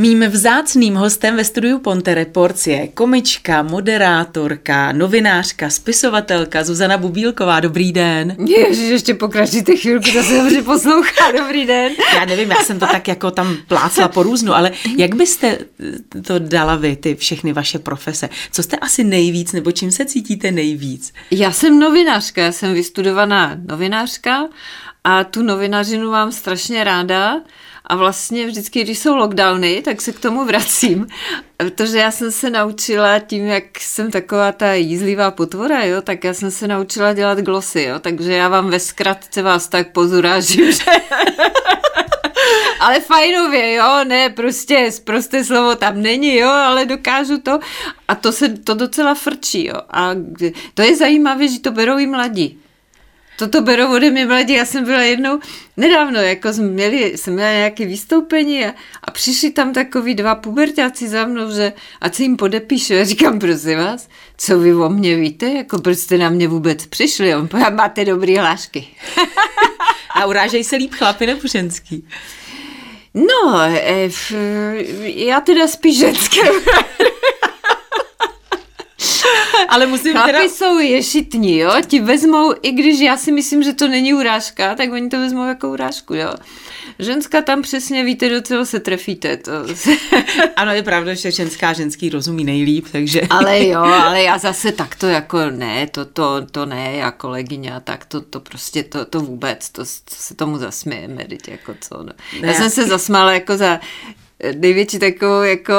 Mým vzácným hostem ve studiu Ponte Reports je komička, moderátorka, novinářka, spisovatelka Zuzana Bubílková. Dobrý den. Ježiš, ještě pokračujte chvilku, to se dobře poslouchá. Dobrý den. Já nevím, já jsem to tak jako tam plácla po různu, ale jak byste to dala vy, ty všechny vaše profese? Co jste asi nejvíc, nebo čím se cítíte nejvíc? Já jsem novinářka, já jsem vystudovaná novinářka a tu novinařinu mám strašně ráda. A vlastně vždycky, když jsou lockdowny, tak se k tomu vracím, protože já jsem se naučila tím, jak jsem taková ta jízlivá potvora, jo, tak já jsem se naučila dělat glosy, jo, takže já vám ve zkratce vás tak pozurážím, že... ale fajnově, jo, ne, prostě prosté slovo tam není, jo, ale dokážu to. A to se to docela frčí, jo, a to je zajímavé, že to berou i mladí toto berou ode mě mladí. Já jsem byla jednou nedávno, jako jsme měli, jsem měla nějaké vystoupení a, a přišli tam takový dva pubertáci za mnou, že ať se jim podepíšu. Já říkám, prosím vás, co vy o mě víte, jako proč jste na mě vůbec přišli, on máte dobrý hlášky. a urážej se líp chlapy nebo ženský? No, e, f, já teda spíš ženské. Ale musím Chlapi teda... jsou ješitní, jo, ti vezmou, i když já si myslím, že to není urážka, tak oni to vezmou jako urážku, jo. Ženská tam přesně víte, do čeho se trefíte. To... ano, je pravda, že ženská ženský rozumí nejlíp, takže... ale jo, ale já zase takto jako ne, to, to, to ne, já kolegyně a tak, to, to prostě, to, to vůbec, to, to se tomu zasmějeme, jako co, no. Já ne, jsem se zasmála jako za největší takovou jako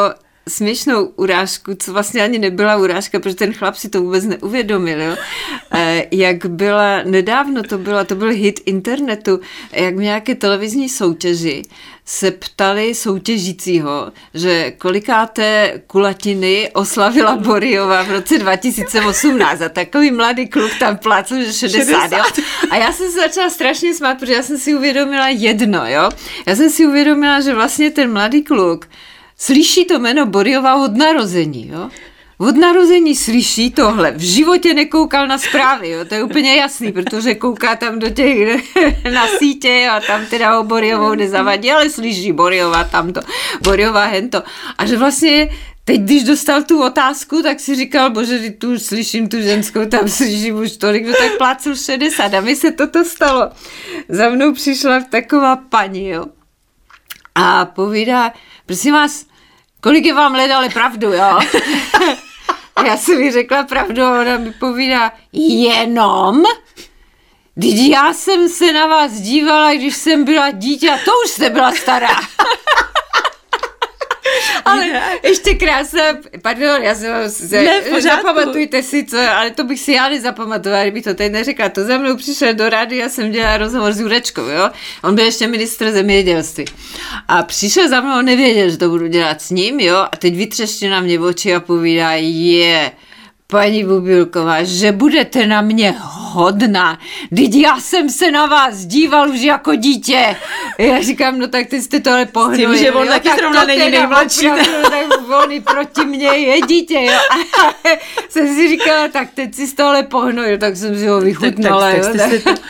směšnou urážku, co vlastně ani nebyla urážka, protože ten chlap si to vůbec neuvědomil, jo? E, jak byla, nedávno to byla, to byl hit internetu, jak v nějaké televizní soutěži se ptali soutěžícího, že kolikáté kulatiny oslavila Boriova v roce 2018 a takový mladý kluk tam plácl, že 60, 60. Jo? A já jsem se začala strašně smát, protože já jsem si uvědomila jedno, jo. Já jsem si uvědomila, že vlastně ten mladý kluk slyší to jméno Boriova od narození, jo? Od narození slyší tohle. V životě nekoukal na zprávy, jo? to je úplně jasný, protože kouká tam do těch na sítě a tam teda o Boriovou nezavadí, ale slyší Boriova tamto, Boriova hento. A že vlastně Teď, když dostal tu otázku, tak si říkal, bože, tu slyším tu ženskou, tam slyším už tolik, no tak plácel 60 a mi se toto stalo. Za mnou přišla taková paní, jo, a povídá, prosím vás, kolik je vám let, pravdu, jo? já jsem mi řekla pravdu a ona mi povídá, jenom? Teď já jsem se na vás dívala, když jsem byla dítě a to už jste byla stará. ale ještě krásná, pardon, já jsem se, ne, zapamatujte si co, ale to bych si já nezapamatovala, kdybych to teď neřekla. To za mnou přišel do rády, já jsem dělala rozhovor s Jurečkou, jo. On byl ještě ministr zemědělství. A přišel za mnou, nevěděl, že to budu dělat s ním, jo. A teď vytřeště na mě oči a povídá, je, yeah paní Bubilková, že budete na mě hodná. Teď já jsem se na vás díval už jako dítě. Já říkám, no tak ty jste to ale pohnuli. Tím, že on jo, taky zrovna není nejmladší. Opravdu, tak on proti mně je dítě, jo. A jsem si říkala, tak teď si z tohle pohnul, tak jsem si ho vychutnala. Tak, tak, tak, tak. To...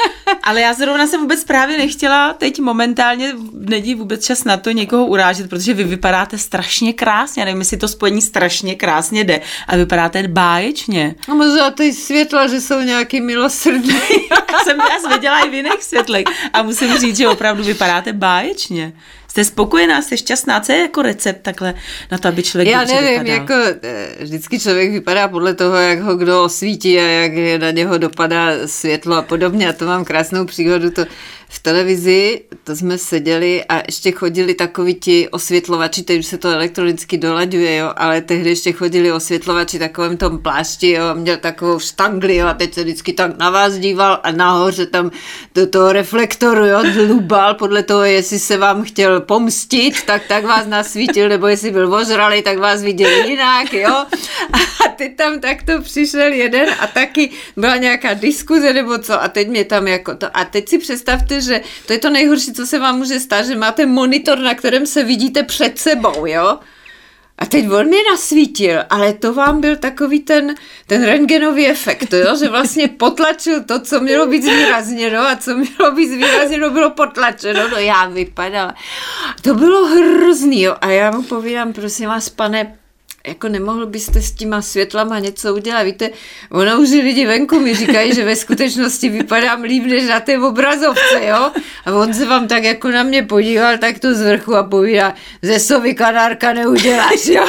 Ale já zrovna jsem vůbec právě nechtěla, teď momentálně není vůbec čas na to někoho urážet, protože vy vypadáte strašně krásně. Já nevím, jestli to spojení strašně krásně jde. A vypadáte báje báječně. A možná ty světla, že jsou nějaký milosrdný. já jsem já viděla i v jiných světlech a musím říct, že opravdu vypadáte báječně. Jste spokojená, jste šťastná? Co je jako recept takhle na to, aby člověk Já nevím, vypadal? jako eh, vždycky člověk vypadá podle toho, jak ho kdo osvítí a jak na něho dopadá světlo a podobně. A to mám krásnou příhodu. To v televizi, to jsme seděli a ještě chodili takoví ti osvětlovači, teď už se to elektronicky dolaďuje, jo, ale tehdy ještě chodili osvětlovači takovém tom plášti, jo, a měl takovou štangli, jo, a teď se vždycky tak na vás díval a nahoře tam do toho reflektoru, jo, dlubal podle toho, jestli se vám chtěl pomstit, tak tak vás nasvítil, nebo jestli byl ožralý, tak vás viděl jinak, jo. A teď tam takto přišel jeden a taky byla nějaká diskuze nebo co a teď mě tam jako to, a teď si představte, že to je to nejhorší, co se vám může stát, že máte monitor, na kterém se vidíte před sebou, jo? A teď on mi nasvítil, ale to vám byl takový ten, ten rengenový efekt, jo? že vlastně potlačil to, co mělo být zvýrazněno a co mělo být zvýrazněno, bylo potlačeno. No já vypadala. To bylo hrozný, jo? A já mu povídám, prosím vás, pane jako nemohl byste s těma světlama něco udělat. Víte, ono už lidi venku mi říkají, že ve skutečnosti vypadám líp než na té obrazovce, jo? A on se vám tak jako na mě podíval tak to z vrchu a povídá, ze sovy kanárka neuděláš, jo?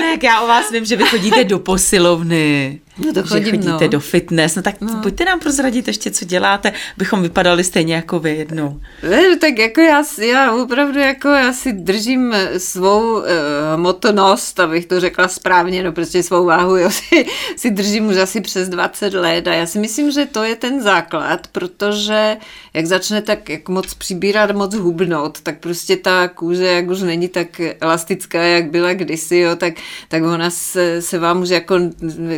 ne, já o vás vím, že vy chodíte do posilovny. No to chodím, že chodíte no. do fitness, no tak no. pojďte nám prozradit ještě, co děláte, bychom vypadali stejně jako vy jednou. Ne, tak jako já, já opravdu jako já si držím svou uh, motonost, abych to řekla správně, no prostě svou váhu, jo, si, si držím už asi přes 20 let a já si myslím, že to je ten základ, protože jak začne tak jak moc přibírat, moc hubnout, tak prostě ta kůže, jak už není tak elastická, jak byla kdysi, jo, tak, tak ona se, se vám už jako,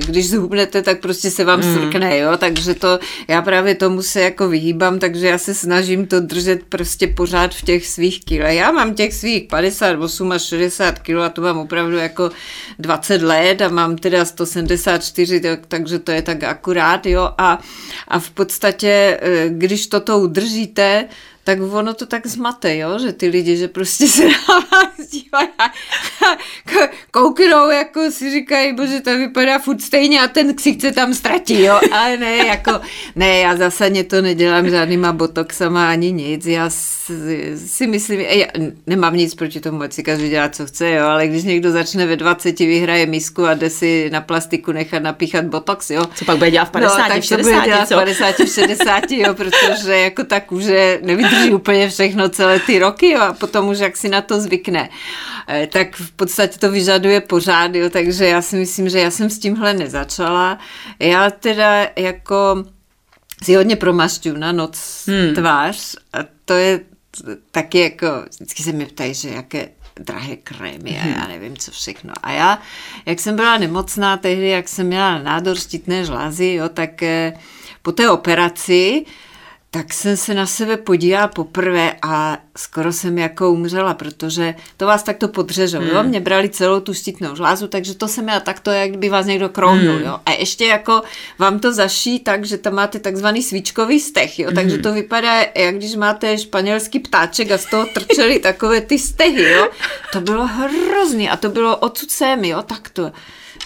když zhubne hubnete, tak prostě se vám mm. srkne, jo, takže to, já právě tomu se jako vyhýbám, takže já se snažím to držet prostě pořád v těch svých kile. Já mám těch svých 58 až 60 kilo a to mám opravdu jako 20 let a mám teda 174, takže to je tak akurát, jo, a, a v podstatě, eh, když toto udržíte, tak ono to tak zmate, jo, že ty lidi, že prostě se na vás dívají a kouknou, jako si říkají, bože, to vypadá furt stejně a ten ksicht tam ztratí, jo, ale ne, jako, ne, já zásadně to nedělám žádnýma botoxama ani nic, já si myslím, já nemám nic proti tomu, ať si každý dělá, co chce, jo, ale když někdo začne ve 20 vyhraje misku a jde si na plastiku nechat napíchat botox, jo. Co pak bude dělat v 50, no, tak 60, to bude dělat v 50, 60, jo, protože jako ta kůže nevydrží úplně všechno celé ty roky, jo, a potom už jak si na to zvykne. Eh, tak v podstatě to vyžaduje pořád, jo, takže já si myslím, že já jsem s tímhle nezačala. Já teda jako si hodně promašťu na noc hmm. tvář a to je taky jako, vždycky se mi ptají, že jaké drahé krémy a já hmm. nevím, co všechno. A já, jak jsem byla nemocná tehdy, jak jsem měla nádor štítné žlázy, jo, tak eh, po té operaci tak jsem se na sebe podívala poprvé a skoro jsem jako umřela, protože to vás takto podřežou, hmm. jo? Mě brali celou tu štítnou žlázu, takže to jsem měla takto, jak by vás někdo krounul, hmm. jo? A ještě jako vám to zaší tak, že tam máte takzvaný svíčkový stech, jo? Takže hmm. to vypadá, jak když máte španělský ptáček a z toho trčeli takové ty stehy, jo? To bylo hrozný a to bylo odsud sem, jo? Takto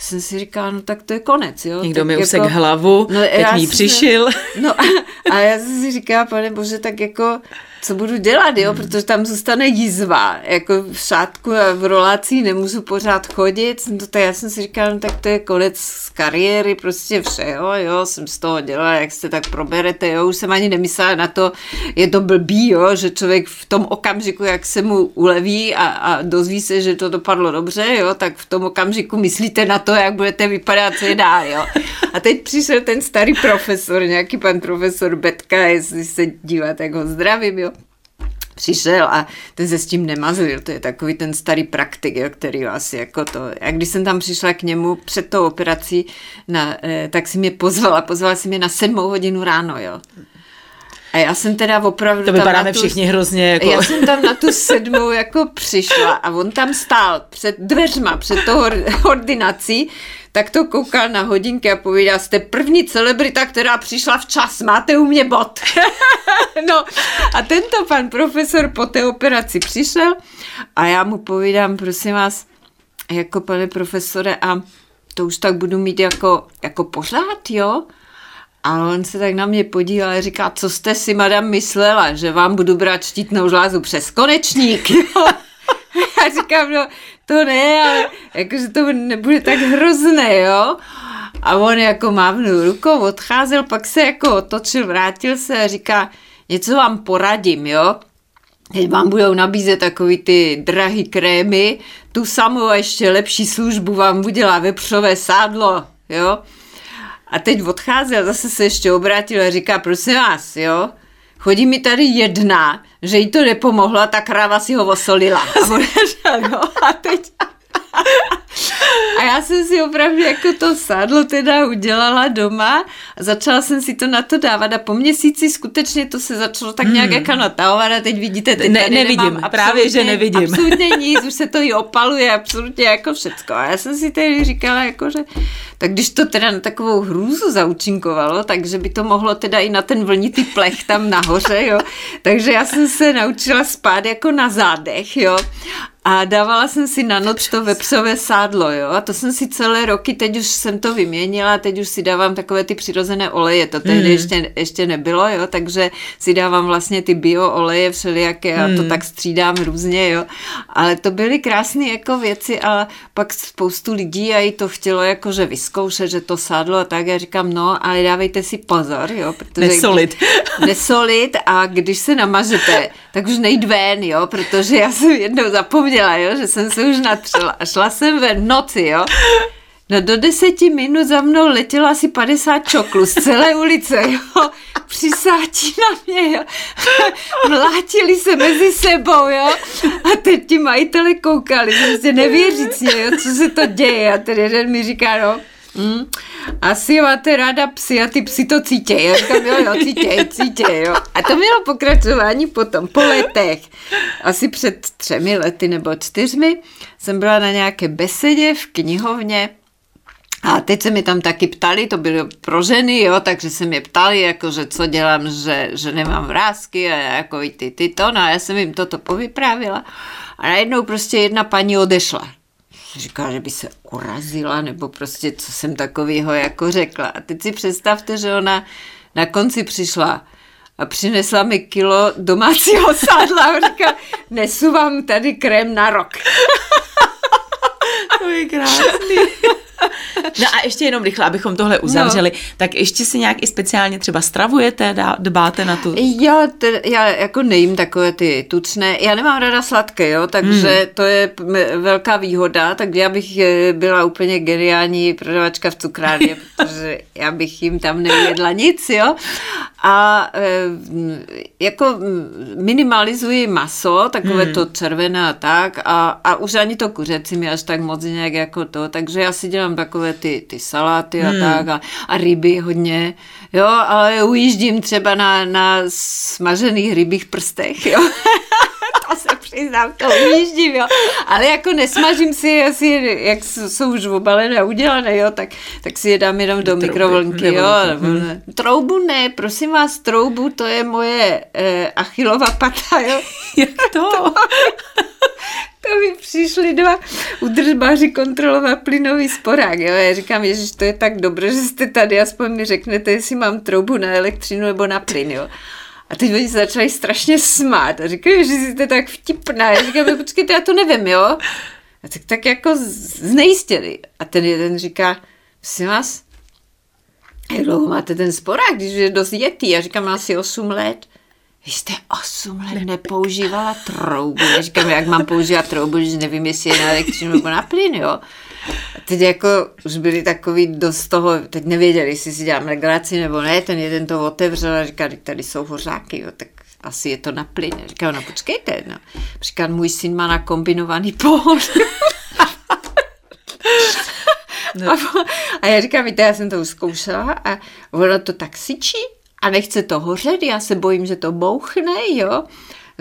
jsem si říkala, no tak to je konec, jo. Někdo tak mi jako, usek hlavu, no, teď mi přišel. No a, a já jsem si říkala, pane bože, tak jako co budu dělat, jo, protože tam zůstane jizva, jako v šátku a v rolací nemůžu pořád chodit, no, tak já jsem si říkala, no, tak to je konec z kariéry, prostě všeho, jo, jsem z toho dělala, jak se tak proberete, jo, už jsem ani nemyslela na to, je to blbý, jo, že člověk v tom okamžiku, jak se mu uleví a, a dozví se, že to dopadlo dobře, jo, tak v tom okamžiku myslíte na to, jak budete vypadat, co je dál, jo. A teď přišel ten starý profesor, nějaký pan profesor Betka, jestli se díváte, jak ho zdravím, jo přišel a ten se s tím nemazlil, to je takový ten starý praktik, jo, který asi jako to, a když jsem tam přišla k němu před tou operací, na, eh, tak si mě pozvala, pozvala si mě na sedmou hodinu ráno, jo. A já jsem teda opravdu... To vypadáme tu, všichni hrozně jako... Já jsem tam na tu sedmou jako přišla a on tam stál před dveřma, před tou ordinací, tak to koukal na hodinky a povídal, jste první celebrita, která přišla včas, máte u mě bod. no a tento pan profesor po té operaci přišel a já mu povídám, prosím vás, jako pane profesore, a to už tak budu mít jako, jako pořád, jo? A on se tak na mě podíval a říká, co jste si, madam, myslela, že vám budu brát štítnou žlázu přes konečník? Já říkám, no to ne, ale jakože to nebude tak hrozné, jo? A on jako mávnul rukou, odcházel, pak se jako otočil, vrátil se a říká, něco vám poradím, jo? Teď vám budou nabízet takový ty drahý krémy, tu samou a ještě lepší službu vám udělá vepřové sádlo, jo? A teď odcházel, zase se ještě obrátil a říká, prosím vás, jo, chodí mi tady jedna, že jí to nepomohlo a ta kráva si ho osolila. A, on, no, a teď A já jsem si opravdu jako to sádlo teda udělala doma a začala jsem si to na to dávat a po měsíci skutečně to se začalo tak nějak hmm. jako natahovat a teď vidíte, teď ne, nevidím, právě, že nevidím. Absolutně nic, už se to i opaluje, absolutně jako všecko. A já jsem si tedy říkala, jako, že tak když to teda na takovou hrůzu zaučinkovalo, takže by to mohlo teda i na ten vlnitý plech tam nahoře, jo. Takže já jsem se naučila spát jako na zádech, jo. A dávala jsem si na noc to vepřové sádlo, jo. A to jsem si celé roky, teď už jsem to vyměnila, teď už si dávám takové ty přirozené oleje, to tehdy mm. ještě, ještě nebylo, jo. Takže si dávám vlastně ty bio oleje všelijaké a mm. to tak střídám různě, jo. Ale to byly krásné jako věci a pak spoustu lidí a i to chtělo jako, že vyzkoušet, že to sádlo a tak. Já říkám, no, ale dávejte si pozor, jo. Protože nesolit. nesolit a když se namažete, tak už nejď ven, jo, protože já jsem jednou zapomněla jo, že jsem se už natřela. A šla jsem ve noci, jo. No do deseti minut za mnou letělo asi 50 čoklů z celé ulice, jo. Přisátí na mě, jo. Mlátili se mezi sebou, jo. A teď ti majitele koukali, prostě nevěřící, jo, co se to děje. A ten jeden mi říká, no, Mm. Asi máte ráda psy a ty psy to cítějí. Já říkám, jo, jo, cítěj, cítěj, jo. A to bylo pokračování potom, po letech. Asi před třemi lety nebo čtyřmi jsem byla na nějaké besedě v knihovně a teď se mi tam taky ptali, to bylo pro ženy, jo, takže se mě ptali, jako, že co dělám, že, že nemám vrázky a jako ty, ty to, no a já jsem jim toto povyprávila a najednou prostě jedna paní odešla říká, že by se urazila, nebo prostě co jsem takového jako řekla. A teď si představte, že ona na konci přišla a přinesla mi kilo domácího sádla a říká, nesu vám tady krém na rok. to je krásný. No a ještě jenom rychle, abychom tohle uzavřeli, no. tak ještě si nějak i speciálně třeba stravujete, dbáte na tu? Já, te, já jako nejím takové ty tučné, já nemám rada sladké, jo, takže hmm. to je velká výhoda, tak já bych eh, byla úplně geniální prodavačka v cukrárně, protože já bych jim tam nejedla nic, jo. A e, jako minimalizuji maso, takové hmm. to červené a tak, a, a už ani to kuřecí mi až tak moc nějak jako to, takže já si dělám takové ty, ty saláty a hmm. tak a, a ryby hodně, jo, ale ujíždím třeba na, na smažených rybích prstech, jo. to se přiznám, to ujíždím, jo. Ale jako nesmažím si asi, jak jsou už obalené a udělané, jo, tak, tak si je dám jenom do mikrovlnky, jo. Hmm. Troubu ne, prosím vás, troubu, to je moje eh, achilova pata, jo. Jak to? to mi přišli dva udržbáři kontrolovat plynový sporák. Jo? Já říkám, ježiš, to je tak dobré, že jste tady, aspoň mi řeknete, jestli mám troubu na elektřinu nebo na plyn. Jo? A teď oni se začali strašně smát a říkají, že jste tak vtipná. Já říkám, počkejte, já to nevím, jo? A tak, tak jako znejistěli. A ten jeden říká, prosím vás, jak dlouho máte ten sporák, když je dost jetý? Já říkám, asi 8 let. Vy jste 8 let nepoužívala troubu. Já říkám, jak mám používat troubu, když nevím, jestli je na elektřinu nebo na plyn, jo. A teď jako už byli takový dost toho, teď nevěděli, jestli si dělám legraci nebo ne, ten jeden to otevřel a říká, tady jsou hořáky, jo, tak asi je to na plyn. Říkám, no počkejte, no. Říkám, můj syn má na kombinovaný pohon. No. A, a já říkám, víte, já jsem to zkoušela a ono to tak syčí a nechce to hořet, já se bojím, že to bouchne, jo.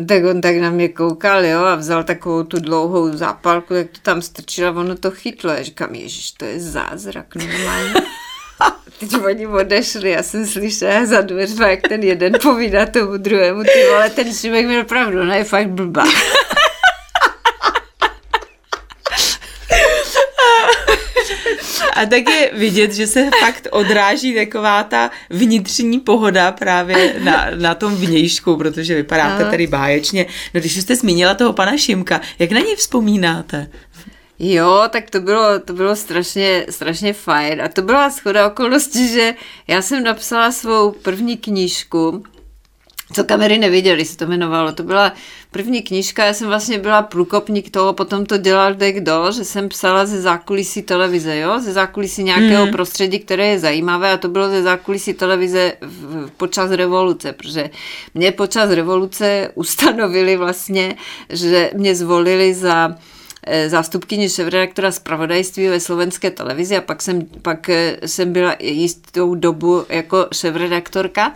Tak on tak na mě koukal, jo, a vzal takovou tu dlouhou zápalku, jak to tam strčil a ono to chytlo. Já říkám, ježiš, to je zázrak normálně. Teď oni odešli, já jsem slyšela za dveřma, jak ten jeden povídá tomu druhému, ty vole, ten člověk měl pravdu, ne, je fakt blbá. A tak je vidět, že se fakt odráží taková ta vnitřní pohoda právě na, na tom vnějšku, protože vypadáte tady báječně. No když jste zmínila toho pana Šimka, jak na něj vzpomínáte? Jo, tak to bylo, to bylo strašně, strašně fajn. A to byla schoda okolností, že já jsem napsala svou první knížku, co kamery neviděli, se to jmenovalo. To byla první knížka, já jsem vlastně byla průkopník toho, potom to dělal kdo, že jsem psala ze zákulisí televize, jo, ze zákulisí nějakého mm. prostředí, které je zajímavé a to bylo ze zákulisí televize v, počas revoluce, protože mě počas revoluce ustanovili vlastně, že mě zvolili za eh, zástupkyni šéfredaktora zpravodajství ve slovenské televizi a pak jsem, pak eh, jsem byla jistou dobu jako šéfredaktorka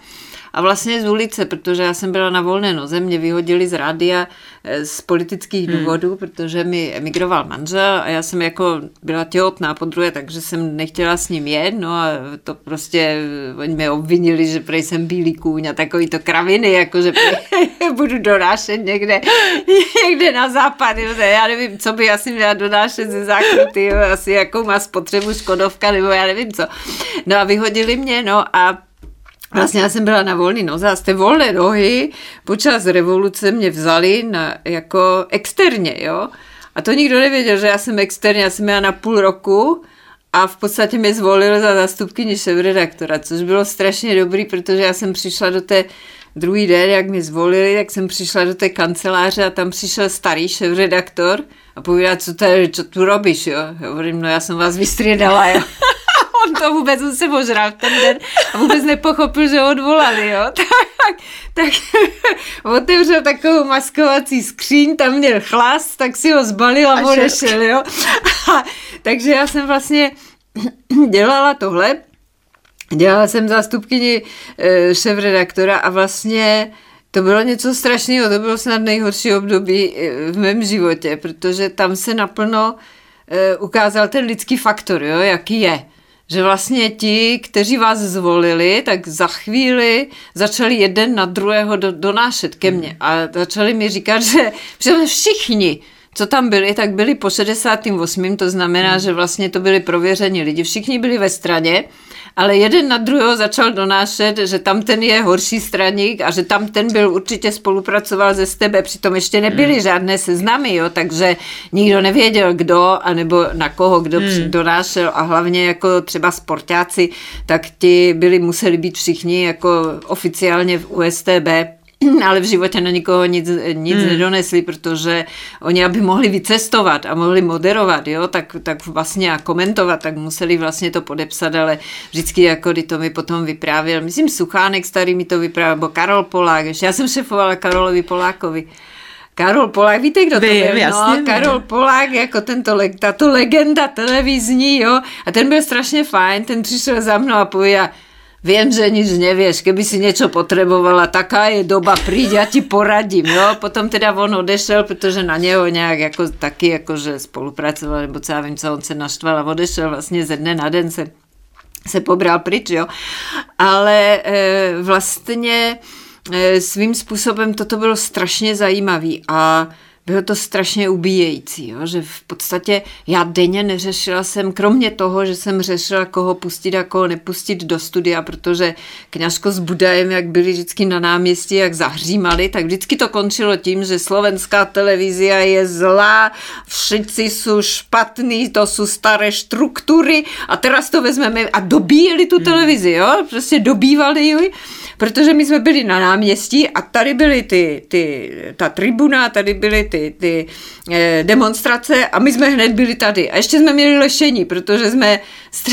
a vlastně z ulice, protože já jsem byla na volné noze, mě vyhodili z rádia eh, z politických hmm. důvodů, protože mi emigroval manžel a já jsem jako byla těhotná po druhé, takže jsem nechtěla s ním jet, no a to prostě, eh, oni mě obvinili, že prej jsem bílý kůň a takový to kraviny, jako že budu donášet někde, někde na západ, jo, já nevím, co by asi měla donášet ze zákruty, jo, asi jakou má spotřebu Škodovka, nebo já nevím co. No a vyhodili mě, no a Vlastně já jsem byla na volný noze a z té volné nohy počas revoluce mě vzali na, jako externě, jo. A to nikdo nevěděl, že já jsem externě, já jsem měla na půl roku a v podstatě mě zvolil za zastupkyni šéf-redaktora, což bylo strašně dobrý, protože já jsem přišla do té druhý den, jak mě zvolili, tak jsem přišla do té kanceláře a tam přišel starý šéf-redaktor a povídá, co, tady, co tu robíš, jo. Hovorím, no já jsem vás vystřídala, jo on to vůbec on se ožral ten den a vůbec nepochopil, že ho odvolali, jo. Tak, tak otevřel takovou maskovací skříň, tam měl chlast, tak si ho zbalil a, odešel, jo. A, takže já jsem vlastně dělala tohle, dělala jsem zástupkyni e, šéf-redaktora a vlastně to bylo něco strašného, to bylo snad nejhorší období e, v mém životě, protože tam se naplno e, ukázal ten lidský faktor, jo, jaký je že vlastně ti, kteří vás zvolili, tak za chvíli začali jeden na druhého do, donášet ke mně a začali mi říkat, že, že všichni, co tam byli, tak byli po 68. To znamená, že vlastně to byli prověření lidi. Všichni byli ve straně ale jeden na druhého začal donášet, že tam ten je horší straník a že tam ten byl určitě spolupracoval ze tebe, přitom ještě nebyly hmm. žádné seznamy, jo, takže nikdo nevěděl, kdo, anebo na koho, kdo hmm. donášel a hlavně jako třeba sportáci, tak ti byli, museli být všichni jako oficiálně v USTB ale v životě na nikoho nic, nic hmm. nedonesli, protože oni, aby mohli vycestovat a mohli moderovat, jo, tak, tak vlastně a komentovat, tak museli vlastně to podepsat, ale vždycky jako kdy to mi potom vyprávěl, myslím Suchánek starý mi to vyprávěl, nebo Karol Polák, ještě já jsem šefovala Karolovi Polákovi. Karol Polák, víte, kdo to byl? No, jasně, no, Karol Polák, jako tento, tato legenda televizní, jo, a ten byl strašně fajn, ten přišel za mnou a povedal, viem, že nič nevieš, keby si niečo potrebovala, taká je doba, príď, ja ti poradím, jo. Potom teda on odešel, protože na něho nějak jako taky, jako že spolupracoval, nebo co vím, co on se naštval a odešel vlastně ze dne na den se, se pobral pryč, jo. Ale e, vlastně e, svým způsobem toto bylo strašně zajímavý a bylo to strašně ubíjející, jo? že v podstatě já denně neřešila jsem, kromě toho, že jsem řešila, koho pustit a koho nepustit do studia, protože kňažko s Budajem, jak byli vždycky na náměstí, jak zahřímali, tak vždycky to končilo tím, že slovenská televizia je zlá, všichni jsou špatní, to jsou staré struktury a teraz to vezmeme a dobíjeli tu hmm. televizi, jo? prostě dobývali ji, protože my jsme byli na náměstí a tady byly ty, ty ta tribuna, tady byly ty ty, eh, demonstrace a my jsme hned byli tady. A ještě jsme měli lešení, protože jsme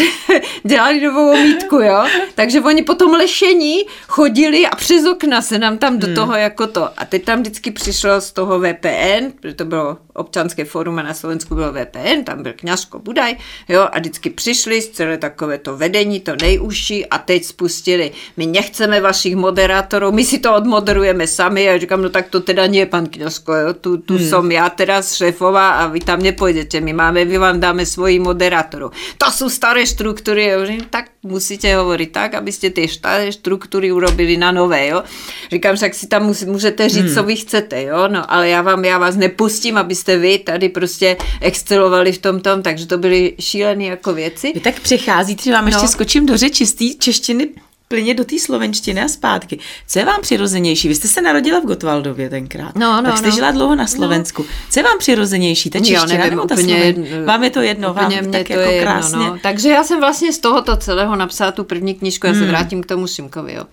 dělali novou omítku, jo. Takže oni po tom lešení chodili a přes okna se nám tam do hmm. toho jako to. A teď tam vždycky přišlo z toho VPN, protože to bylo občanské fórum a na Slovensku bylo VPN, tam byl kňažko Budaj, jo, a vždycky přišli z celé takové to vedení, to nejužší a teď spustili, my nechceme vašich moderátorů, my si to odmoderujeme sami a říkám, no tak to teda nie, pan kňažko, jo, tu, tu hmm. som já teda šéfová a vy tam nepojdete, my máme, vy vám dáme svoji moderátoru. To jsou staré štruktúry, ja hovorím, tak musíte hovoriť tak, aby ste tie staré štruktúry urobili na nové, jo. Říkám, však si tam můžete říct, hmm. co vy chcete, jo, no, ale já vám, já vás nepustím, abyste vy tady prostě excelovali v tom tom, takže to byly šílené jako věci. Vy tak přicházíte, že vám no. ještě skočím do řeči z té češtiny plyně do té slovenštiny a zpátky. Co je vám přirozenější? Vy jste se narodila v Gotwaldově tenkrát. No, no, tak jste no. žila dlouho na no. Slovensku. No. Co je vám přirozenější? Ta čeština já nevím, nebo ta úplně Vám je to jedno, úplně vám tak to jako je krásně. Jedno, no. Takže já jsem vlastně z tohoto celého napsala tu první knižku, já hmm. se vrátím k tomu Šimkovi, jo.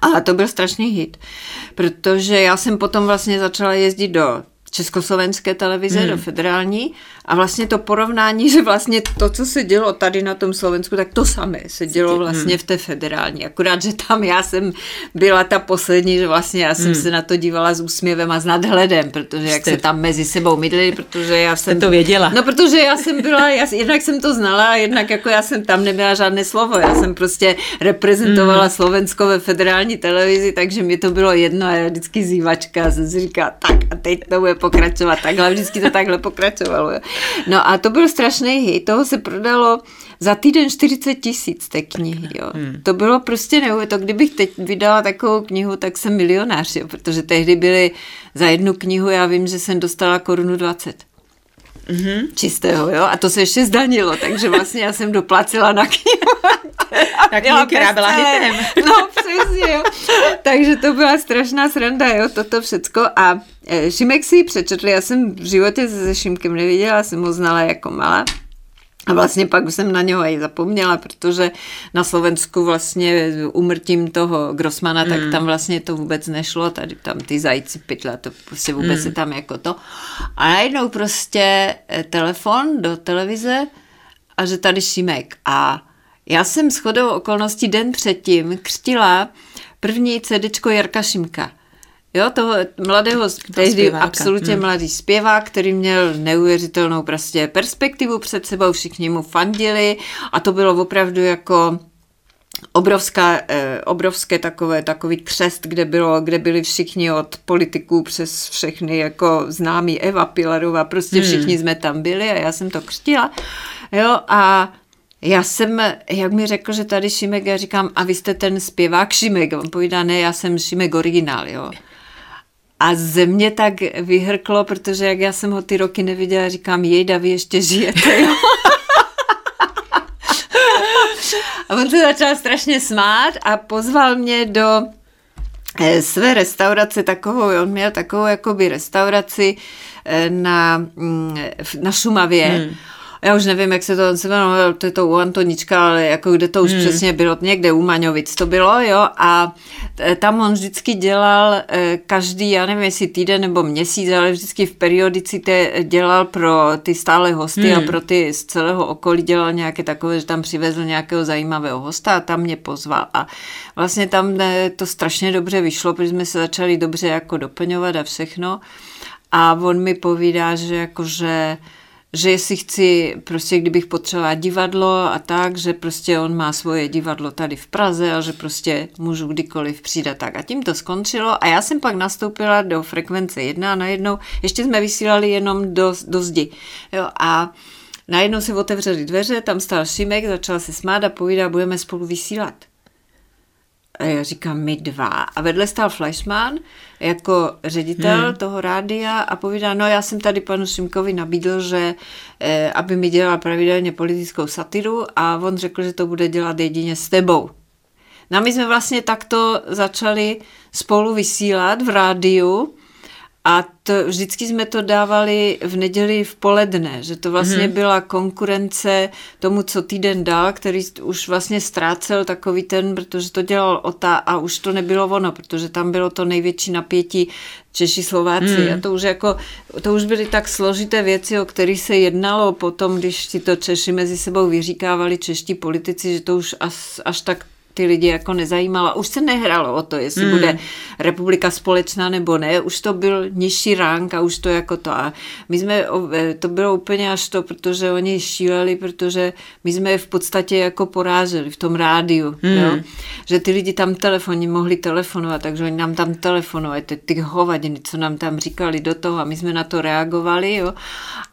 A to byl strašný hit, protože já jsem potom vlastně začala jezdit do československé televize, hmm. do federální a vlastně to porovnání, že vlastně to, co se dělo tady na tom Slovensku, tak to samé se dělo vlastně v té federální. Akorát, že tam já jsem byla ta poslední, že vlastně já jsem hmm. se na to dívala s úsměvem a s nadhledem, protože jak Jste... se tam mezi sebou mydlili, protože já jsem... to věděla. No, protože já jsem byla, já, jednak jsem to znala a jednak jako já jsem tam neměla žádné slovo. Já jsem prostě reprezentovala hmm. Slovensko ve federální televizi, takže mi to bylo jedno a já vždycky zývačka a jsem si říkala, tak a teď to bude pokračovat takhle, vždycky to takhle pokračovalo. Jo. No a to byl strašný hit, toho se prodalo za týden 40 tisíc té knihy, jo. Hmm. To bylo prostě neuvěřitelné. To kdybych teď vydala takovou knihu, tak jsem milionář, jo, protože tehdy byly za jednu knihu, já vím, že jsem dostala korunu 20. Mm-hmm. Čistého, jo? A to se ještě zdanilo, takže vlastně já jsem doplatila na knihu. Tak kniha, která byla hitem. No, přesně, jo. Takže to byla strašná sranda, jo, toto všecko. A Šimek si ji přečetl, já jsem v životě se Šimkem neviděla, jsem ho znala jako malá. A vlastně pak jsem na něho i zapomněla, protože na Slovensku vlastně umrtím toho Grossmana, mm. tak tam vlastně to vůbec nešlo, tady tam ty zajíci pytla, to prostě vůbec mm. se tam jako to. A najednou prostě eh, telefon do televize a že tady Šimek. A já jsem shodou okolností den předtím křtila první CDčko Jarka Šimka. Jo, toho mladého, tehdy absolutně hmm. mladý zpěvák, který měl neuvěřitelnou prostě perspektivu před sebou, všichni mu fandili a to bylo opravdu jako obrovská, eh, obrovské takové, takový křest, kde, bylo, kde byli všichni od politiků přes všechny jako známý Eva Pilarová, prostě hmm. všichni jsme tam byli a já jsem to křtila. Jo, a já jsem, jak mi řekl, že tady Šimek, já říkám, a vy jste ten zpěvák Šimek. On povídá, ne, já jsem Šimek originál, jo. A ze mě tak vyhrklo, protože jak já jsem ho ty roky neviděla, říkám, jejda, vy ještě žijete, jo? a on se začal strašně smát a pozval mě do eh, své restaurace takovou, on měl takovou jakoby restauraci eh, na, mm, na Šumavě. Hmm já už nevím, jak se to, se jmenovalo, to je to u Antonička, ale jako kde to už hmm. přesně bylo, někde u Maňovic to bylo, jo, a e, tam on vždycky dělal e, každý, já nevím, jestli týden nebo měsíc, ale vždycky v periodicitě dělal pro ty stále hosty hmm. a pro ty z celého okolí dělal nějaké takové, že tam přivezl nějakého zajímavého hosta a tam mě pozval a vlastně tam e, to strašně dobře vyšlo, protože jsme se začali dobře jako doplňovat a všechno a on mi povídá, že jakože že jestli chci, prostě kdybych potřebovala divadlo a tak, že prostě on má svoje divadlo tady v Praze a že prostě můžu kdykoliv přijít a tak. A tím to skončilo a já jsem pak nastoupila do frekvence jedna a najednou, ještě jsme vysílali jenom do, do zdi. Jo, a najednou se otevřely dveře, tam stál Šimek, začal se smát a povídá, budeme spolu vysílat. A já říkám, my dva. A vedle stál Fleischmann jako ředitel hmm. toho rádia a povídá, no já jsem tady panu Šimkovi nabídl, že eh, aby mi dělal pravidelně politickou satiru a on řekl, že to bude dělat jedině s tebou. No a my jsme vlastně takto začali spolu vysílat v rádiu a to, vždycky jsme to dávali v neděli v poledne, že to vlastně hmm. byla konkurence tomu, co týden dal, který už vlastně ztrácel takový ten, protože to dělal Ota a už to nebylo ono, protože tam bylo to největší napětí Češi, Slováci hmm. a to už jako, to už byly tak složité věci, o kterých se jednalo potom, když si to Češi mezi sebou vyříkávali čeští politici, že to už až, až tak ty lidi jako nezajímala. Už se nehralo o to, jestli mm. bude republika společná nebo ne. Už to byl nižší rang a už to jako to. A my jsme, e, to bylo úplně až to, protože oni šíleli, protože my jsme je v podstatě jako poráželi v tom rádiu. Mm. Jo? Že ty lidi tam telefonní mohli telefonovat, takže oni nám tam telefonovali, ty, ty hovadiny, co nám tam říkali do toho a my jsme na to reagovali. Jo?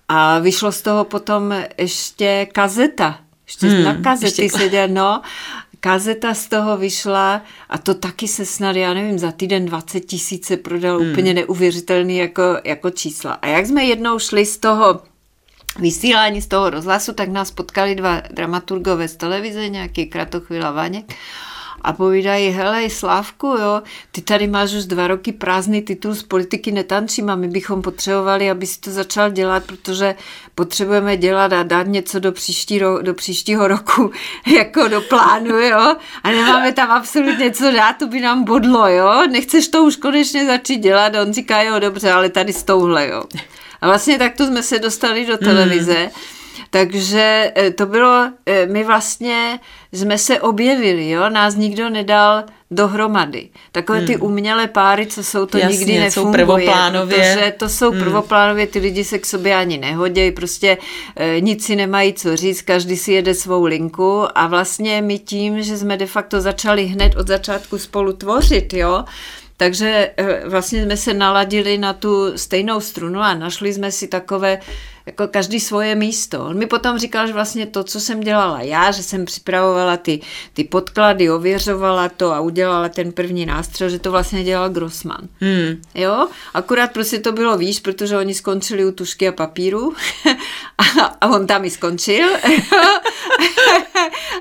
A vyšlo z toho potom ještě kazeta, ještě hmm, na kazety ještě... seděl, no kazeta z toho vyšla a to taky se snad, já nevím, za týden 20 tisíce prodal hmm. úplně neuvěřitelný jako, jako čísla. A jak jsme jednou šli z toho vysílání z toho rozhlasu, tak nás potkali dva dramaturgové z televize, nějaký Kratochvila Vaněk a povídají, hele, Slávku, jo, ty tady máš už dva roky prázdný titul z politiky netančím a my bychom potřebovali, aby si to začal dělat, protože potřebujeme dělat a dát něco do, příští ro, do příštího roku jako do plánu, jo, a nemáme tam absolutně co dát, to by nám bodlo, jo, nechceš to už konečně začít dělat, a on říká, jo, dobře, ale tady s touhle, jo. A vlastně takto jsme se dostali do televize. Mm. Takže eh, to bylo, eh, my vlastně jsme se objevili, jo, nás nikdo nedal dohromady. Takové hmm. ty umělé páry, co jsou, to Jasně, nikdy nefunguje. Jsou prvoplánově. Protože to jsou hmm. prvoplánově, ty lidi se k sobě ani nehodějí, prostě e, nic si nemají co říct, každý si jede svou linku a vlastně my tím, že jsme de facto začali hned od začátku spolu tvořit, jo, takže vlastně jsme se naladili na tu stejnou strunu a našli jsme si takové jako každý svoje místo. On mi potom říkal, že vlastně to, co jsem dělala já, že jsem připravovala ty, ty podklady, ověřovala to a udělala ten první nástřel, že to vlastně dělal Grossman. Hmm. Jo, akurát prostě to bylo výš, protože oni skončili u tušky a papíru a, a on tam i skončil.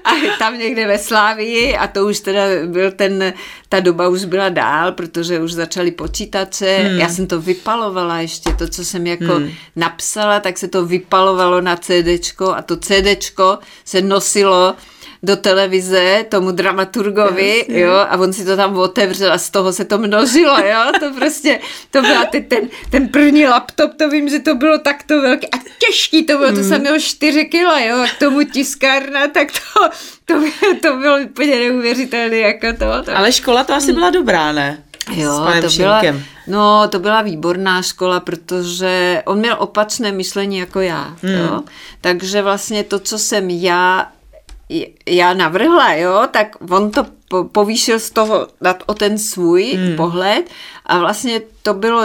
a tam někde ve Slávii a to už teda byl ten, ta doba už byla dál, protože už začaly počítače. Hmm. Já jsem to vypalovala ještě, to, co jsem jako hmm. napsala, tak se to vypalovalo na CDčko a to CDčko se nosilo do televize tomu dramaturgovi, Jasně. jo, a on si to tam otevřel a z toho se to množilo, jo, to prostě, to byl ten, ten, ten první laptop, to vím, že to bylo takto velké a těžký to bylo, to jsem měl 4 kila, jo, a k tomu tiskárna, tak to, to, to bylo úplně neuvěřitelné, jako to, to. Ale škola to asi byla dobrá, ne? Jo, to byla, no, to byla výborná škola, protože on měl opačné myšlení jako já. Hmm. Jo? Takže vlastně to, co jsem já já navrhla, jo, tak on to povýšil z toho dát o ten svůj hmm. pohled a vlastně to bylo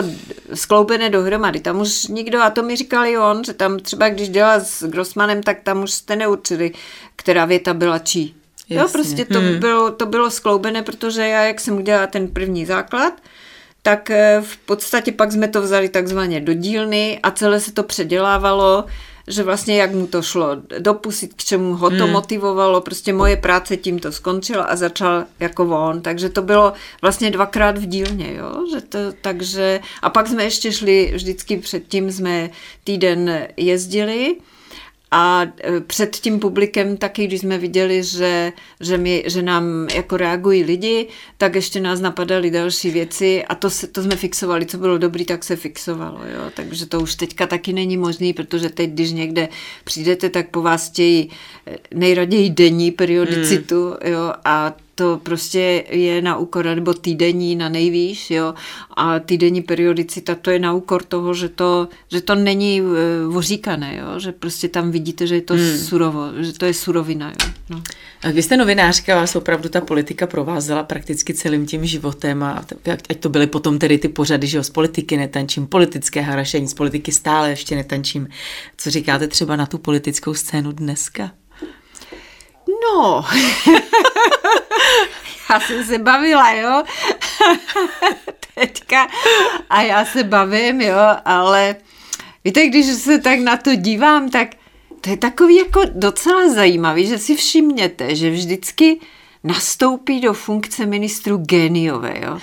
skloubené dohromady. Tam už nikdo, a to mi říkal i on, že tam třeba když dělal s Grossmanem, tak tam už jste neurčili, která věta byla čí. Jasně. Jo, prostě to, hmm. bylo, to bylo skloubené, protože já, jak jsem udělala ten první základ, tak eh, v podstatě pak jsme to vzali takzvaně do dílny a celé se to předělávalo že vlastně jak mu to šlo dopusit, k čemu ho to hmm. motivovalo, prostě moje práce tím to skončila a začal jako on, takže to bylo vlastně dvakrát v dílně, jo, že to, takže a pak jsme ještě šli, vždycky předtím jsme týden jezdili, a e, před tím publikem taky, když jsme viděli, že, že, my, že nám jako reagují lidi, tak ještě nás napadaly další věci a to, se, to jsme fixovali, co bylo dobrý, tak se fixovalo. Jo? Takže to už teďka taky není možný, protože teď, když někde přijdete, tak po vás chtějí e, nejraději denní periodicitu hmm. jo? a to prostě je na úkor, nebo týdenní na nejvýš, jo, a týdenní periodicita, to je na úkor toho, že to, že to není uh, voříkané, jo, že prostě tam vidíte, že je to hmm. surovo, že to je surovina, jo. No. A vy jste novinářka, vás opravdu ta politika provázela prakticky celým tím životem a ať to byly potom tedy ty pořady, že jo, z politiky netančím, politické harašení, z politiky stále ještě netančím. Co říkáte třeba na tu politickou scénu dneska? No, já jsem se bavila, jo, teďka a já se bavím, jo, ale víte, když se tak na to dívám, tak to je takový jako docela zajímavý, že si všimněte, že vždycky nastoupí do funkce ministru geniové, jo.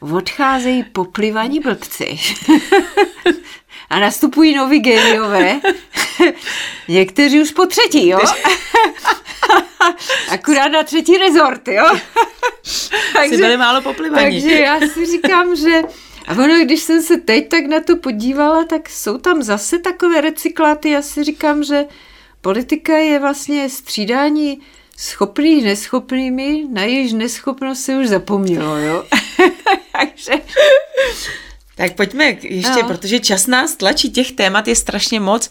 Odcházejí poplivaní blbci. a nastupují noví geniové. Někteří už po třetí, jo? Akurát na třetí rezort, jo? takže, byli málo poplivaní. Takže já si říkám, že a ono, když jsem se teď tak na to podívala, tak jsou tam zase takové recykláty. Já si říkám, že politika je vlastně střídání schopných neschopnými, na jejíž neschopnost se už zapomnělo, jo? Takže... Tak pojďme ještě, no. protože čas nás tlačí, těch témat je strašně moc.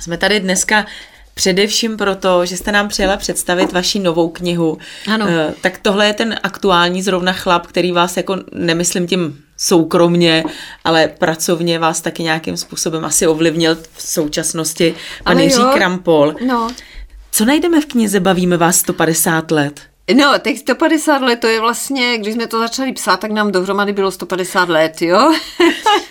Jsme tady dneska Především proto, že jste nám přijela představit vaši novou knihu. Ano. Eh, tak tohle je ten aktuální zrovna chlap, který vás jako, nemyslím tím soukromně, ale pracovně vás taky nějakým způsobem asi ovlivnil v současnosti. Pan Jiří Krampol. No. Co najdeme v knize Bavíme vás 150 let? No, těch 150 let, to je vlastně, když jsme to začali psát, tak nám dohromady bylo 150 let, jo?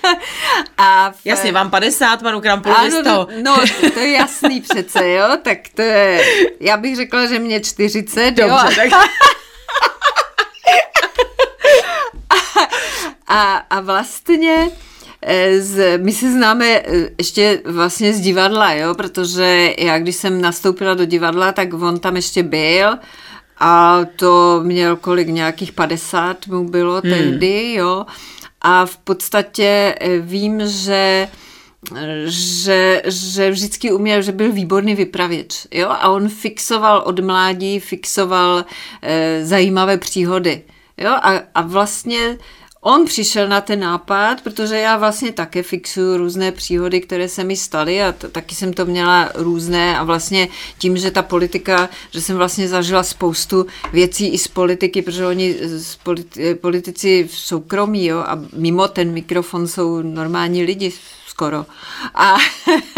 A v... Jasně, vám 50, panu Krampolovi z toho. No, to je jasný přece, jo? Tak to je, já bych řekla, že mě 40, Dobře, jo? tak... a, a vlastně eh, z, my se známe eh, ještě vlastně z divadla, jo, protože já když jsem nastoupila do divadla, tak on tam ještě byl a to měl kolik, nějakých 50 mu bylo hmm. tehdy, jo. A v podstatě eh, vím, že že, že vždycky uměl, že byl výborný vypravěč. Jo? A on fixoval od mládí, fixoval e, zajímavé příhody. Jo? A, a vlastně On přišel na ten nápad, protože já vlastně také fixuju různé příhody, které se mi staly a t- taky jsem to měla různé a vlastně tím, že ta politika, že jsem vlastně zažila spoustu věcí i z politiky, protože oni z politi- politici v soukromí jo, a mimo ten mikrofon jsou normální lidi skoro. A,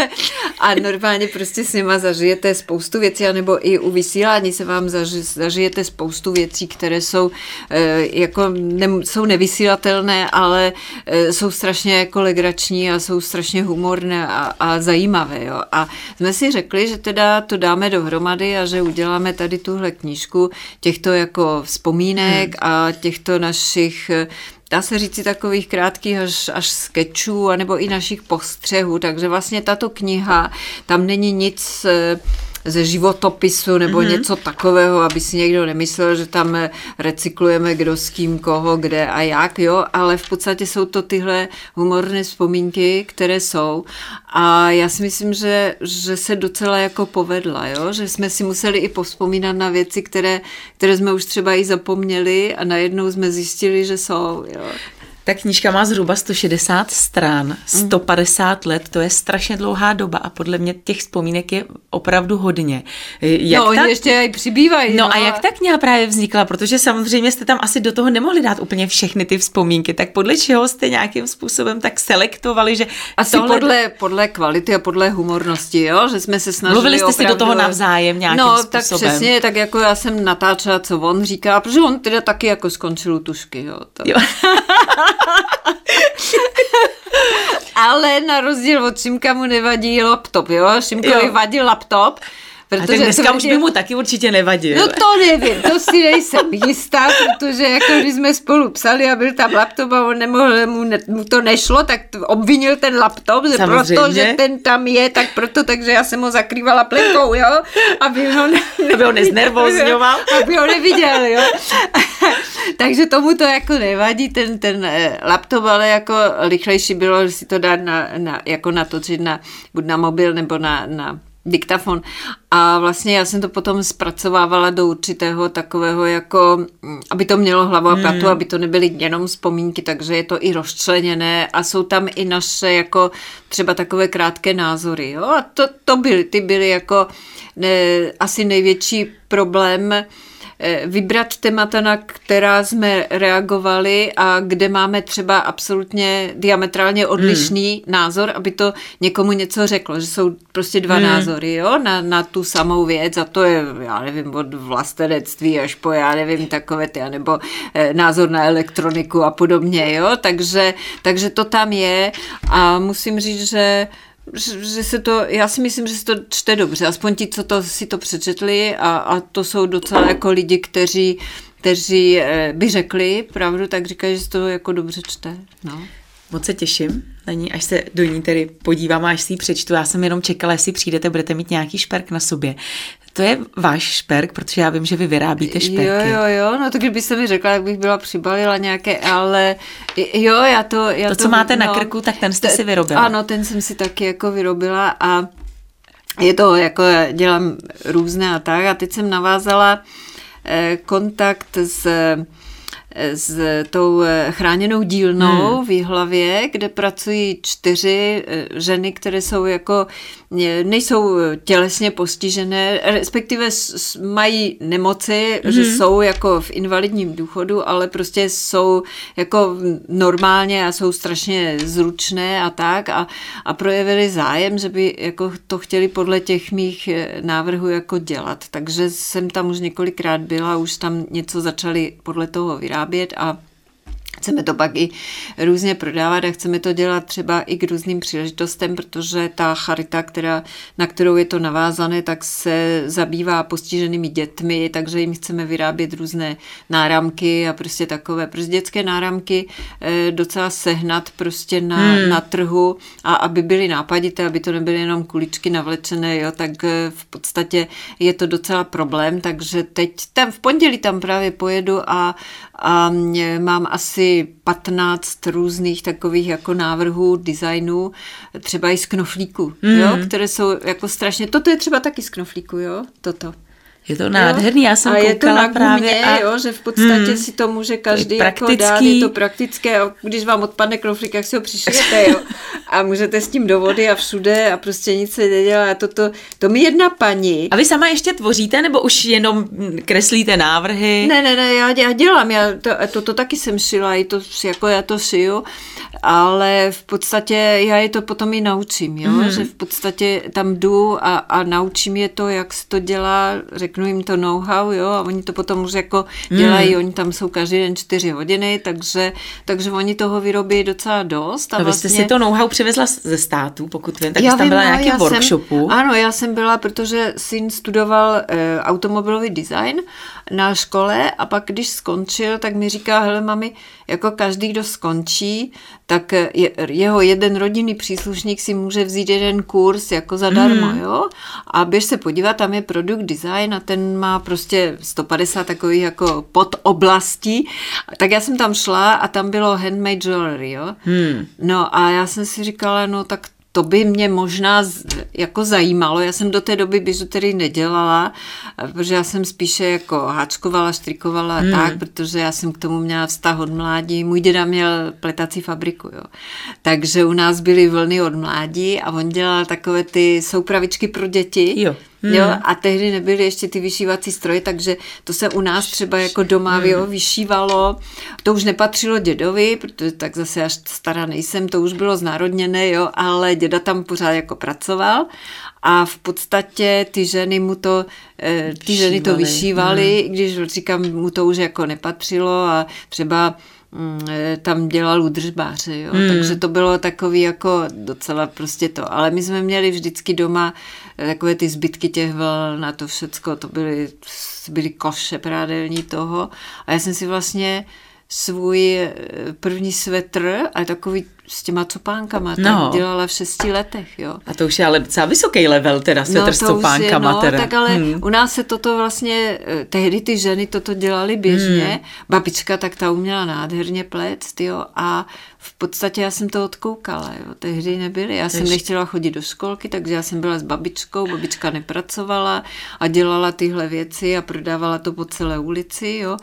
a normálně prostě s nima zažijete spoustu věcí, anebo i u vysílání se vám zaži, zažijete spoustu věcí, které jsou e, jako ne, jsou nevysílatelné, ale e, jsou strašně jako legrační a jsou strašně humorné a, a zajímavé. Jo. A jsme si řekli, že teda to dáme dohromady a že uděláme tady tuhle knížku těchto jako vzpomínek hmm. a těchto našich dá se říci takových krátkých až, až sketchů, anebo i našich postřehů, takže vlastně tato kniha, tam není nic eh, ze životopisu nebo mm-hmm. něco takového, aby si někdo nemyslel, že tam recyklujeme kdo s kým, koho, kde a jak, jo, ale v podstatě jsou to tyhle humorné vzpomínky, které jsou a já si myslím, že, že se docela jako povedla, jo, že jsme si museli i povzpomínat na věci, které, které jsme už třeba i zapomněli a najednou jsme zjistili, že jsou, jo. Ta knížka má zhruba 160 stran, 150 mm. let, to je strašně dlouhá doba a podle mě těch vzpomínek je opravdu hodně. Jak no, ta... oni ještě i přibývají. No, no a jak ta kniha právě vznikla, protože samozřejmě jste tam asi do toho nemohli dát úplně všechny ty vzpomínky, tak podle čeho jste nějakým způsobem tak selektovali, že... Asi tohle... podle, podle kvality a podle humornosti, jo, že jsme se snažili Mluvili jste opravdu... si do toho navzájem nějakým no, způsobem. tak přesně, tak jako já jsem natáčela, co on říká, protože on teda taky jako skončil tušky, jo. To... jo. Ale na rozdíl od Šimka mu nevadí laptop, jo? Šimkovi vadí laptop, Protože a tak dneska tvrdě... už by mu taky určitě nevadil. No to nevím, to si nejsem jistá, protože jako když jsme spolu psali a byl tam laptop a on nemohl, mu, ne, mu to nešlo, tak obvinil ten laptop, že proto, že ten tam je, tak proto, takže já jsem ho zakrývala plenkou, jo, aby ho, ne, aby ho neznervozňoval. aby ho neviděl, jo. takže tomu to jako nevadí, ten, ten eh, laptop, ale jako rychlejší bylo, že si to dát na, na, jako natočit na, buď na mobil nebo na, na diktafon. A vlastně já jsem to potom zpracovávala do určitého takového jako, mm, aby to mělo hlavu a patu, hmm. aby to nebyly jenom vzpomínky, takže je to i rozčleněné a jsou tam i naše jako třeba takové krátké názory. Jo? A to, to byly, ty byly jako ne, asi největší problém, vybrat témata, na která jsme reagovali a kde máme třeba absolutně diametrálně odlišný hmm. názor, aby to někomu něco řeklo, že jsou prostě dva hmm. názory jo, na, na tu samou věc a to je, já nevím, od vlastenectví až po, já nevím, takové ty, nebo eh, názor na elektroniku a podobně, jo, takže, takže to tam je a musím říct, že že se to, já si myslím, že se to čte dobře, aspoň ti, co to si to přečetli a, a to jsou docela jako lidi, kteří, kteří eh, by řekli pravdu, tak říkají, že se to jako dobře čte. No. Moc se těším na ní, až se do ní tedy podívám až si ji přečtu. Já jsem jenom čekala, jestli přijdete, budete mít nějaký šperk na sobě. To je váš šperk, protože já vím, že vy vyrábíte šperky. Jo, jo, jo, no to kdybyste mi řekla, jak bych byla přibalila nějaké, ale jo, já to... Já to, to co máte no, na krku, tak ten jste si vyrobila. Ano, ten jsem si taky jako vyrobila a je to jako, dělám různé a tak a teď jsem navázala eh, kontakt s s tou eh, chráněnou dílnou hmm. v Jihlavě, kde pracují čtyři eh, ženy, které jsou jako, nejsou tělesně postižené, respektive mají nemoci, hmm. že jsou jako v invalidním důchodu, ale prostě jsou jako normálně a jsou strašně zručné a tak a, a projevili zájem, že by jako to chtěli podle těch mých eh, návrhů jako dělat. Takže jsem tam už několikrát byla, už tam něco začali podle toho vyrábět vyrábět a Chceme to pak i různě prodávat a chceme to dělat třeba i k různým příležitostem, protože ta charita, která, na kterou je to navázané, tak se zabývá postiženými dětmi, takže jim chceme vyrábět různé náramky a prostě takové, prostě dětské náramky eh, docela sehnat prostě na, hmm. na trhu a aby byly nápadité, aby to nebyly jenom kuličky navlečené, jo, tak eh, v podstatě je to docela problém, takže teď tam v pondělí tam právě pojedu a, a mám asi 15 různých takových jako návrhů, designů, třeba i z knoflíku, mm. jo, které jsou jako strašně, toto je třeba taky z knoflíku, jo, toto. Je to nádherný, já jsem a je to na právě. a... jo, že v podstatě hmm, si to může každý jako dát, je to praktické, když vám odpadne knoflík, jak si ho přišijete, jo. A můžete s tím do vody a všude a prostě nic se nedělá. A to, to, to mi jedna paní. A vy sama ještě tvoříte, nebo už jenom kreslíte návrhy? Ne, ne, ne, já, já dělám, já to, to, to taky jsem šila, i to, jako já to šiju, ale v podstatě já je to potom i naučím, jo, hmm. že v podstatě tam jdu a, a naučím je to, jak se to dělá, řeknu jim to know-how, jo, a oni to potom už jako dělají, hmm. oni tam jsou každý den čtyři hodiny, takže, takže oni toho vyrobí docela dost. A, a vlastně... vy jste si to know-how přivezla ze státu, pokud vím, tak já jste tam byla no, nějaký workshopu. Jsem, ano, já jsem byla, protože syn studoval e, automobilový design na škole a pak, když skončil, tak mi říká, hele mami, jako každý, kdo skončí, tak je, jeho jeden rodinný příslušník si může vzít jeden kurz jako zadarmo, mm. jo? A běž se podívat, tam je produkt design a ten má prostě 150 takových jako podoblastí. Tak já jsem tam šla a tam bylo handmade jewelry, jo? Mm. No a já jsem si říkala, no tak to by mě možná jako zajímalo. Já jsem do té doby bižuterii nedělala, protože já jsem spíše jako háčkovala, štrikovala hmm. tak, protože já jsem k tomu měla vztah od mládí. Můj děda měl pletací fabriku, jo. Takže u nás byly vlny od mládí a on dělal takové ty soupravičky pro děti. Jo. Hmm. Jo, a tehdy nebyly ještě ty vyšívací stroje, takže to se u nás třeba jako doma hmm. jo, vyšívalo. To už nepatřilo dědovi, protože tak zase až stará nejsem, to už bylo znárodněné, jo, ale děda tam pořád jako pracoval a v podstatě ty ženy mu to, eh, ty ženy to vyšívaly, hmm. když říkám, mu to už jako nepatřilo a třeba Mm, eh, tam dělal udržbáře, jo. Hmm. takže to bylo takový jako docela prostě to. Ale my jsme měli vždycky doma eh, takové ty zbytky těch vln a to všecko, to byly, byly koše prádelní toho. A já jsem si vlastně svůj eh, první svetr a takový s těma copánkama, no. dělala v šesti letech, jo. A to už je ale docela vysoký level, teda svetr no, s copánkama. Je, no, teda. tak ale hmm. u nás se toto vlastně, eh, tehdy ty ženy toto dělali běžně, hmm. babička tak ta uměla nádherně plést, jo, a podstatě já jsem to odkoukala, jo. tehdy nebyly. Já Tež... jsem nechtěla chodit do školky, takže já jsem byla s babičkou, babička nepracovala a dělala tyhle věci a prodávala to po celé ulici, jo.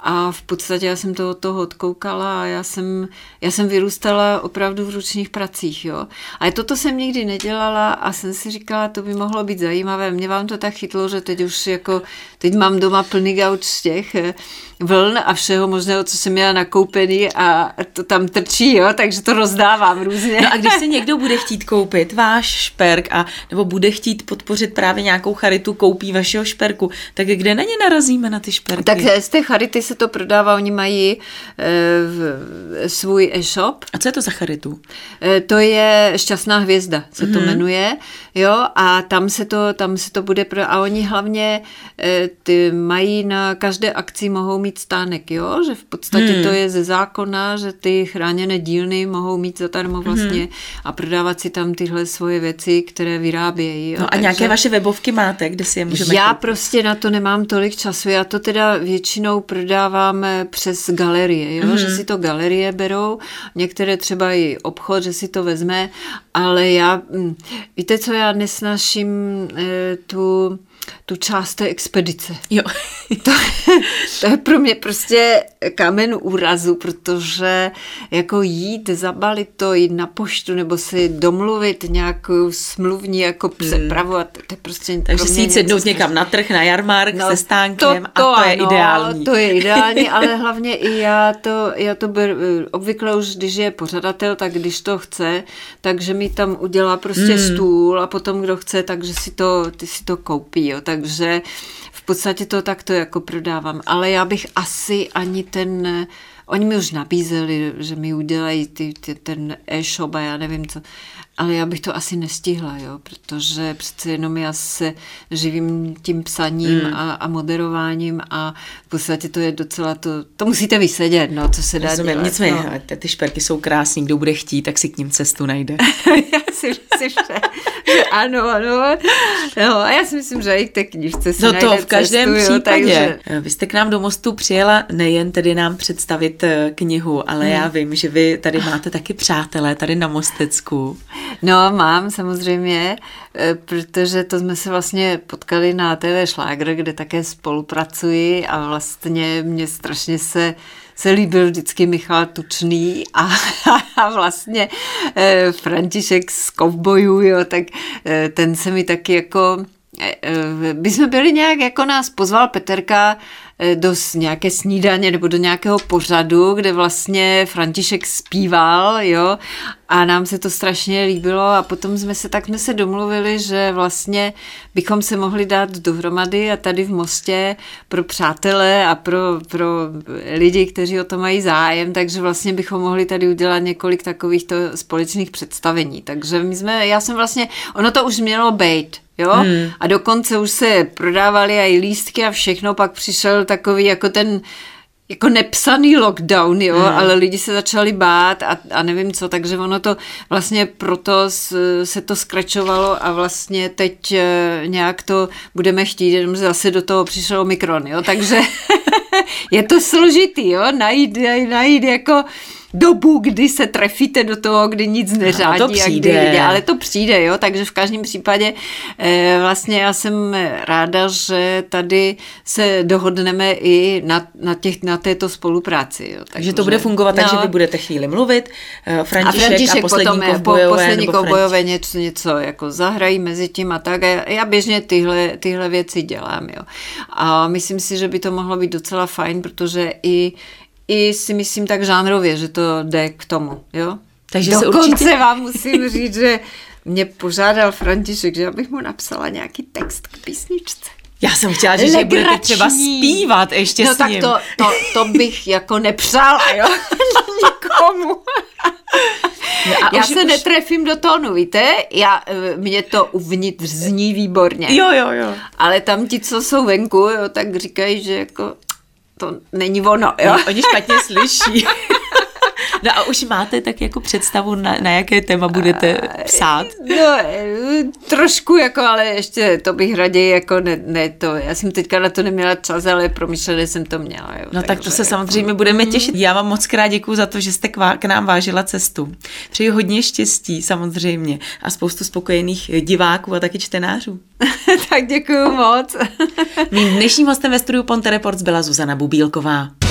A v podstatě já jsem to od toho odkoukala a já jsem, já jsem vyrůstala opravdu v ručních pracích, jo. Ale toto jsem nikdy nedělala a jsem si říkala, to by mohlo být zajímavé. Mě vám to tak chytlo, že teď už jako, teď mám doma plný gauč z těch eh, vln a všeho možného, co jsem měla nakoupený a to tam trčí, jo, takže to rozdávám různě. No a když si někdo bude chtít koupit váš šperk a nebo bude chtít podpořit právě nějakou charitu, koupí vašeho šperku, tak kde na ně narazíme na ty šperky? Tak z té charity se to prodává, oni mají e, svůj e-shop. A co je to za charitu? E, to je Šťastná hvězda, se mm-hmm. to mhm. jmenuje, jo, a tam se to, tam se to bude, pro, a oni hlavně e, ty mají na každé akci mohou mít stánek, jo, že v podstatě hmm. to je ze zákona, že ty chráněné dílny mohou mít zadarmo vlastně hmm. a prodávat si tam tyhle svoje věci, které vyrábějí. Jo. No a Takže nějaké vaše webovky máte, kde si je můžeme Já koupit? prostě na to nemám tolik času, já to teda většinou prodávám přes galerie, jo, hmm. že si to galerie berou, některé třeba i obchod, že si to vezme, ale já, hm, víte co, já nesnaším eh, tu tu část té expedice. Jo. to, to je pro mě prostě kámen úrazu, protože jako jít, zabalit to, jít na poštu nebo si domluvit nějakou smluvní jako přepravu a to, to je prostě Takže si jít sednout někam na trh, na jarmark no, se stánkem to, to, a to ano, je ideální. To je ideální, ale hlavně i já to, já to ber, obvykle už, když je pořadatel, tak když to chce, takže mi tam udělá prostě hmm. stůl a potom kdo chce, takže si to, ty si to koupí, jo, takže v podstatě to takto jako prodávám, ale já bych asi ani ten, oni mi už nabízeli, že mi udělají ty, ty, ten e-shop a já nevím co, ale já bych to asi nestihla, jo, protože přece jenom já se živím tím psaním mm. a, a moderováním a v podstatě to je docela to, to musíte vysedět, no, co se dá Rozumím, dělat. Nicméně, no. ty šperky jsou krásný, kdo bude chtít, tak si k ním cestu najde. já si myslím, že, že ano, ano. No, a já si myslím, že i k té knižce si No to v každém cestu, případě. Jo, takže... Vy jste k nám do Mostu přijela nejen tedy nám představit eh, knihu, ale hmm. já vím, že vy tady máte taky přátelé tady na Mostecku. No, mám samozřejmě, eh, protože to jsme se vlastně potkali na TV Šlágr, kde také spolupracuji a vlastně mě strašně se se líbil vždycky Michal Tučný a, a vlastně e, František z Kovbojů, jo, tak e, ten se mi taky jako by jsme byli nějak, jako nás pozval Peterka do nějaké snídaně nebo do nějakého pořadu, kde vlastně František zpíval, jo, a nám se to strašně líbilo a potom jsme se, tak jsme se domluvili, že vlastně bychom se mohli dát dohromady a tady v Mostě pro přátelé a pro, pro lidi, kteří o to mají zájem, takže vlastně bychom mohli tady udělat několik takovýchto společných představení. Takže my jsme, já jsem vlastně, ono to už mělo být, Jo? Hmm. A dokonce už se prodávaly i lístky a všechno, pak přišel takový jako ten jako nepsaný lockdown, jo, hmm. ale lidi se začali bát a, a nevím co, takže ono to vlastně proto se to skračovalo a vlastně teď eh, nějak to budeme chtít, jenom zase do toho přišel Omikron, jo, takže je to složitý, jo, najít, najít jako dobu, kdy se trefíte do toho, kdy nic neřádí. No, to přijde. A kdy, ale to přijde, jo, takže v každém případě eh, vlastně já jsem ráda, že tady se dohodneme i na, na, těch, na této spolupráci. Jo, takže to bude fungovat no, tak, že vy budete chvíli mluvit, eh, František a, František a poslední potom kovbojové, po, poslední kovbojové něco, něco jako zahrají mezi tím a tak. A já, já běžně tyhle, tyhle věci dělám. Jo. A myslím si, že by to mohlo být docela fajn, protože i i si myslím tak žánrově, že to jde k tomu, jo. Takže Dokonce se určitě... vám musím říct, že mě požádal František, že abych mu napsala nějaký text k písničce. Já jsem chtěla říct, že budete třeba zpívat ještě no, s ním. No tak to, to, to bych jako nepřála, jo, nikomu. No a já už, se už... netrefím do tónu, víte? Já, eh, mě to uvnitř zní výborně. Jo, jo, jo. Ale tam ti, co jsou venku, jo, tak říkají, že jako to není ono, jo? Oni špatně slyší. No a už máte tak jako představu, na, na jaké téma budete psát? No, trošku jako, ale ještě to bych raději jako ne, ne to. Já jsem teďka na to neměla čas, ale promyšleně jsem to měla. Jo, no tak to se jako... samozřejmě budeme těšit. Já vám moc krát děkuji za to, že jste k, k nám vážila cestu. Přeji hodně štěstí samozřejmě a spoustu spokojených diváků a taky čtenářů. tak děkuji moc. Mým dnešním hostem ve studiu Ponte Reports byla Zuzana Bubílková.